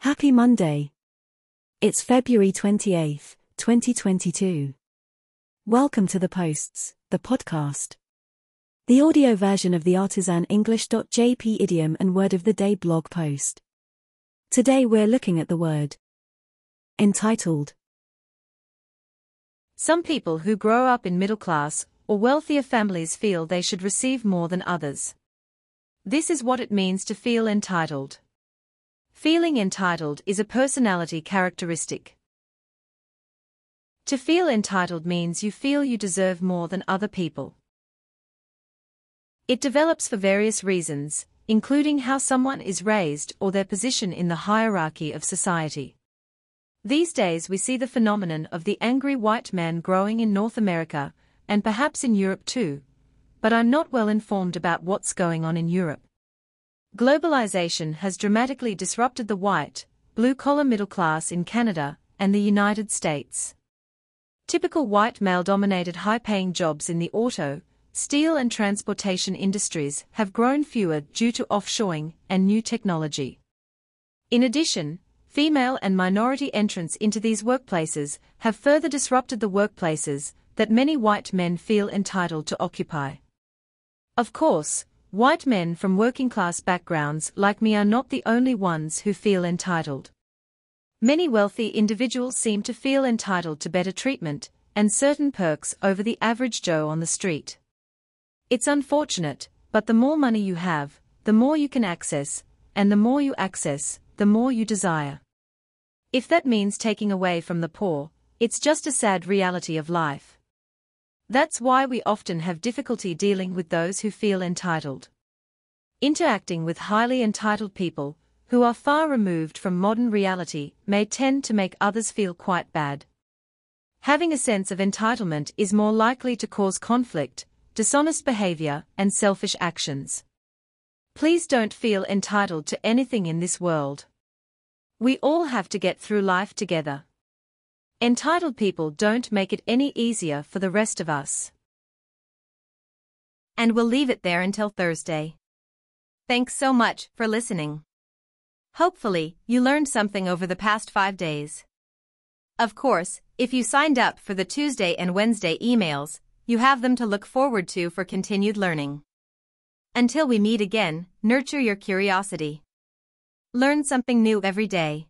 Happy Monday. It's February 28th, 2022. Welcome to the Posts, the podcast. The audio version of the Artisan artisanenglish.jp idiom and word of the day blog post. Today we're looking at the word entitled. Some people who grow up in middle class or wealthier families feel they should receive more than others. This is what it means to feel entitled. Feeling entitled is a personality characteristic. To feel entitled means you feel you deserve more than other people. It develops for various reasons, including how someone is raised or their position in the hierarchy of society. These days we see the phenomenon of the angry white man growing in North America, and perhaps in Europe too, but I'm not well informed about what's going on in Europe. Globalization has dramatically disrupted the white, blue-collar middle class in Canada and the United States. Typical white male-dominated high-paying jobs in the auto, steel and transportation industries have grown fewer due to offshoring and new technology. In addition, female and minority entrants into these workplaces have further disrupted the workplaces that many white men feel entitled to occupy. Of course, White men from working class backgrounds like me are not the only ones who feel entitled. Many wealthy individuals seem to feel entitled to better treatment and certain perks over the average Joe on the street. It's unfortunate, but the more money you have, the more you can access, and the more you access, the more you desire. If that means taking away from the poor, it's just a sad reality of life. That's why we often have difficulty dealing with those who feel entitled. Interacting with highly entitled people, who are far removed from modern reality, may tend to make others feel quite bad. Having a sense of entitlement is more likely to cause conflict, dishonest behavior, and selfish actions. Please don't feel entitled to anything in this world. We all have to get through life together. Entitled people don't make it any easier for the rest of us. And we'll leave it there until Thursday. Thanks so much for listening. Hopefully, you learned something over the past five days. Of course, if you signed up for the Tuesday and Wednesday emails, you have them to look forward to for continued learning. Until we meet again, nurture your curiosity. Learn something new every day.